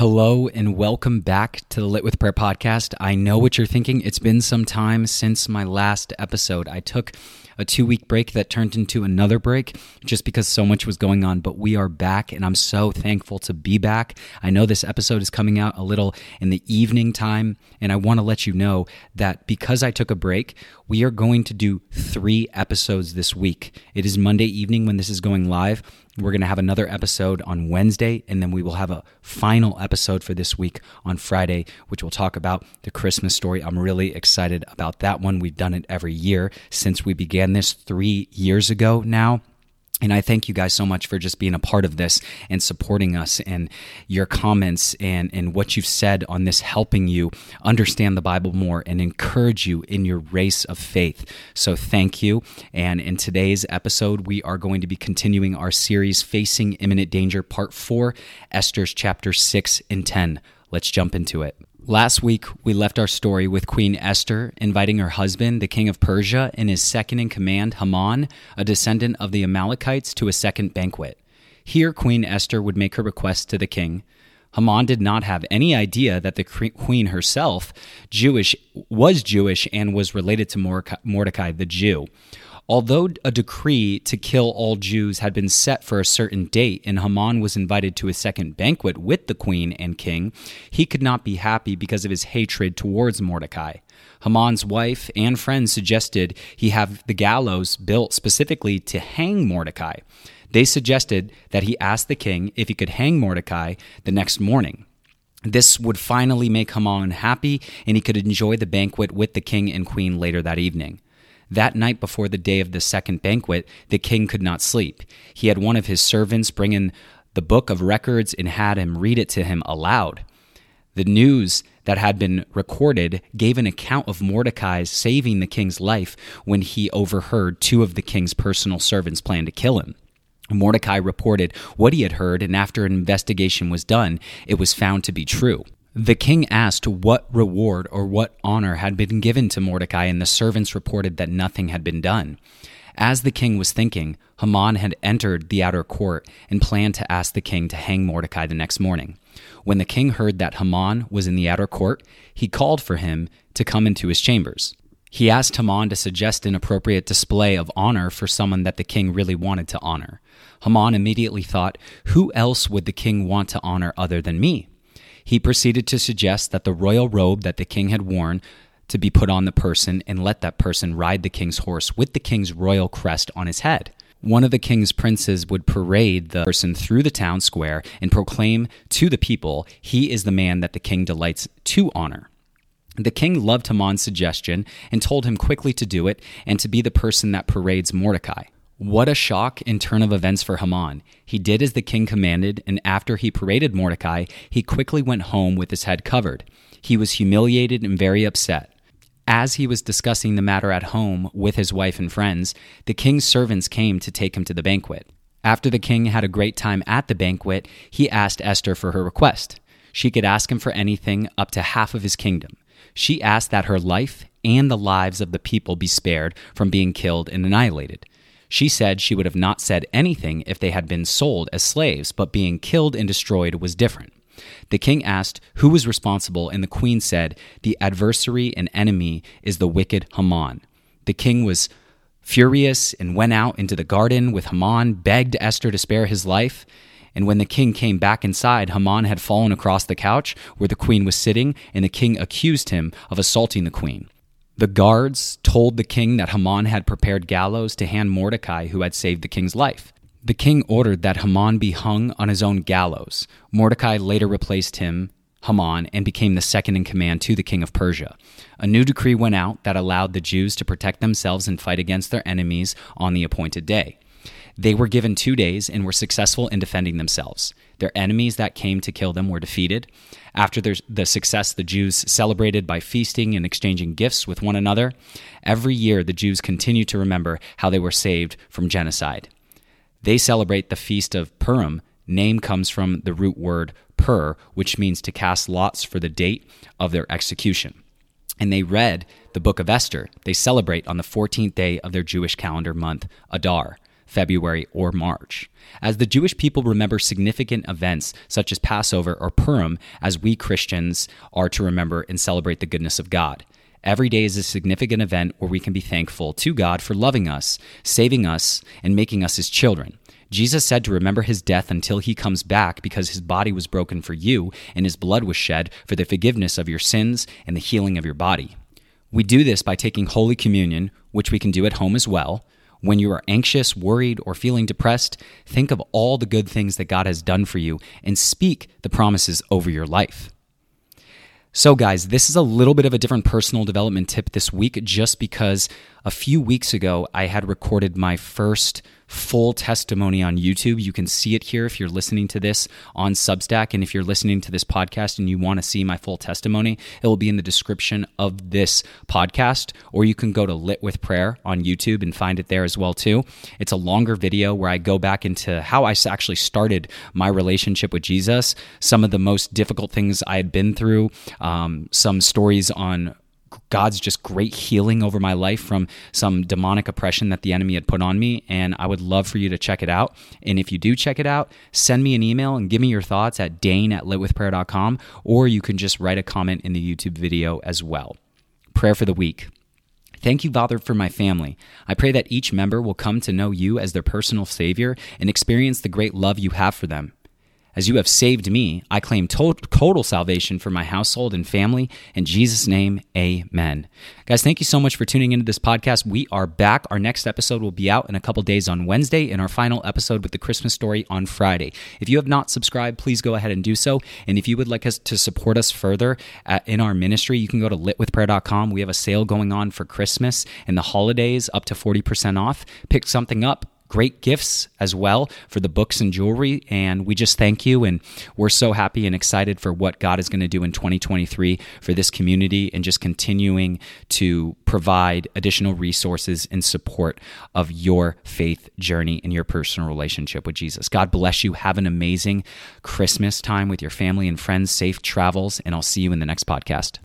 Hello and welcome back to the Lit with Prayer podcast. I know what you're thinking. It's been some time since my last episode. I took a two week break that turned into another break just because so much was going on, but we are back and I'm so thankful to be back. I know this episode is coming out a little in the evening time, and I want to let you know that because I took a break, we are going to do three episodes this week. It is Monday evening when this is going live. We're going to have another episode on Wednesday, and then we will have a final episode for this week on Friday, which will talk about the Christmas story. I'm really excited about that one. We've done it every year since we began this three years ago now. And I thank you guys so much for just being a part of this and supporting us and your comments and, and what you've said on this helping you understand the Bible more and encourage you in your race of faith. So thank you. And in today's episode, we are going to be continuing our series, Facing Imminent Danger, Part 4, Esther's chapter 6 and 10. Let's jump into it. Last week, we left our story with Queen Esther inviting her husband, the king of Persia, and his second in command, Haman, a descendant of the Amalekites, to a second banquet. Here, Queen Esther would make her request to the king. Haman did not have any idea that the queen herself Jewish was Jewish and was related to Mordecai the Jew. Although a decree to kill all Jews had been set for a certain date and Haman was invited to a second banquet with the queen and king, he could not be happy because of his hatred towards Mordecai. Haman's wife and friends suggested he have the gallows built specifically to hang Mordecai. They suggested that he ask the king if he could hang Mordecai the next morning. This would finally make Haman happy, and he could enjoy the banquet with the king and queen later that evening. That night before the day of the second banquet, the king could not sleep. He had one of his servants bring in the book of records and had him read it to him aloud. The news that had been recorded gave an account of Mordecai's saving the king's life when he overheard two of the king's personal servants plan to kill him. Mordecai reported what he had heard, and after an investigation was done, it was found to be true. The king asked what reward or what honor had been given to Mordecai, and the servants reported that nothing had been done. As the king was thinking, Haman had entered the outer court and planned to ask the king to hang Mordecai the next morning. When the king heard that Haman was in the outer court, he called for him to come into his chambers. He asked Haman to suggest an appropriate display of honor for someone that the king really wanted to honor. Haman immediately thought, Who else would the king want to honor other than me? He proceeded to suggest that the royal robe that the king had worn to be put on the person and let that person ride the king's horse with the king's royal crest on his head. One of the king's princes would parade the person through the town square and proclaim to the people, He is the man that the king delights to honor. The king loved Haman's suggestion and told him quickly to do it and to be the person that parades Mordecai. What a shock and turn of events for Haman. He did as the king commanded, and after he paraded Mordecai, he quickly went home with his head covered. He was humiliated and very upset. As he was discussing the matter at home with his wife and friends, the king's servants came to take him to the banquet. After the king had a great time at the banquet, he asked Esther for her request. She could ask him for anything up to half of his kingdom. She asked that her life and the lives of the people be spared from being killed and annihilated. She said she would have not said anything if they had been sold as slaves, but being killed and destroyed was different. The king asked who was responsible, and the queen said, The adversary and enemy is the wicked Haman. The king was furious and went out into the garden with Haman, begged Esther to spare his life. And when the king came back inside, Haman had fallen across the couch where the queen was sitting, and the king accused him of assaulting the queen. The guards told the king that Haman had prepared gallows to hand Mordecai, who had saved the king's life. The king ordered that Haman be hung on his own gallows. Mordecai later replaced him, Haman, and became the second in command to the king of Persia. A new decree went out that allowed the Jews to protect themselves and fight against their enemies on the appointed day. They were given two days and were successful in defending themselves. Their enemies that came to kill them were defeated. After the success, the Jews celebrated by feasting and exchanging gifts with one another. Every year, the Jews continue to remember how they were saved from genocide. They celebrate the Feast of Purim. Name comes from the root word pur, which means to cast lots for the date of their execution. And they read the book of Esther. They celebrate on the 14th day of their Jewish calendar month, Adar. February, or March. As the Jewish people remember significant events such as Passover or Purim, as we Christians are to remember and celebrate the goodness of God. Every day is a significant event where we can be thankful to God for loving us, saving us, and making us his children. Jesus said to remember his death until he comes back because his body was broken for you and his blood was shed for the forgiveness of your sins and the healing of your body. We do this by taking Holy Communion, which we can do at home as well. When you are anxious, worried, or feeling depressed, think of all the good things that God has done for you and speak the promises over your life. So, guys, this is a little bit of a different personal development tip this week just because a few weeks ago I had recorded my first full testimony on YouTube. You can see it here if you're listening to this on Substack. And if you're listening to this podcast and you want to see my full testimony, it will be in the description of this podcast. Or you can go to Lit with Prayer on YouTube and find it there as well too. It's a longer video where I go back into how I actually started my relationship with Jesus, some of the most difficult things I had been through, um, some stories on God's just great healing over my life from some demonic oppression that the enemy had put on me. And I would love for you to check it out. And if you do check it out, send me an email and give me your thoughts at dane at litwithprayer.com, or you can just write a comment in the YouTube video as well. Prayer for the week. Thank you, Father, for my family. I pray that each member will come to know you as their personal Savior and experience the great love you have for them. As you have saved me, I claim total salvation for my household and family. In Jesus' name, amen. Guys, thank you so much for tuning into this podcast. We are back. Our next episode will be out in a couple days on Wednesday, and our final episode with the Christmas story on Friday. If you have not subscribed, please go ahead and do so. And if you would like us to support us further at, in our ministry, you can go to litwithprayer.com. We have a sale going on for Christmas and the holidays, up to 40% off. Pick something up great gifts as well for the books and jewelry. And we just thank you. And we're so happy and excited for what God is going to do in 2023 for this community and just continuing to provide additional resources in support of your faith journey and your personal relationship with Jesus. God bless you. Have an amazing Christmas time with your family and friends. Safe travels. And I'll see you in the next podcast.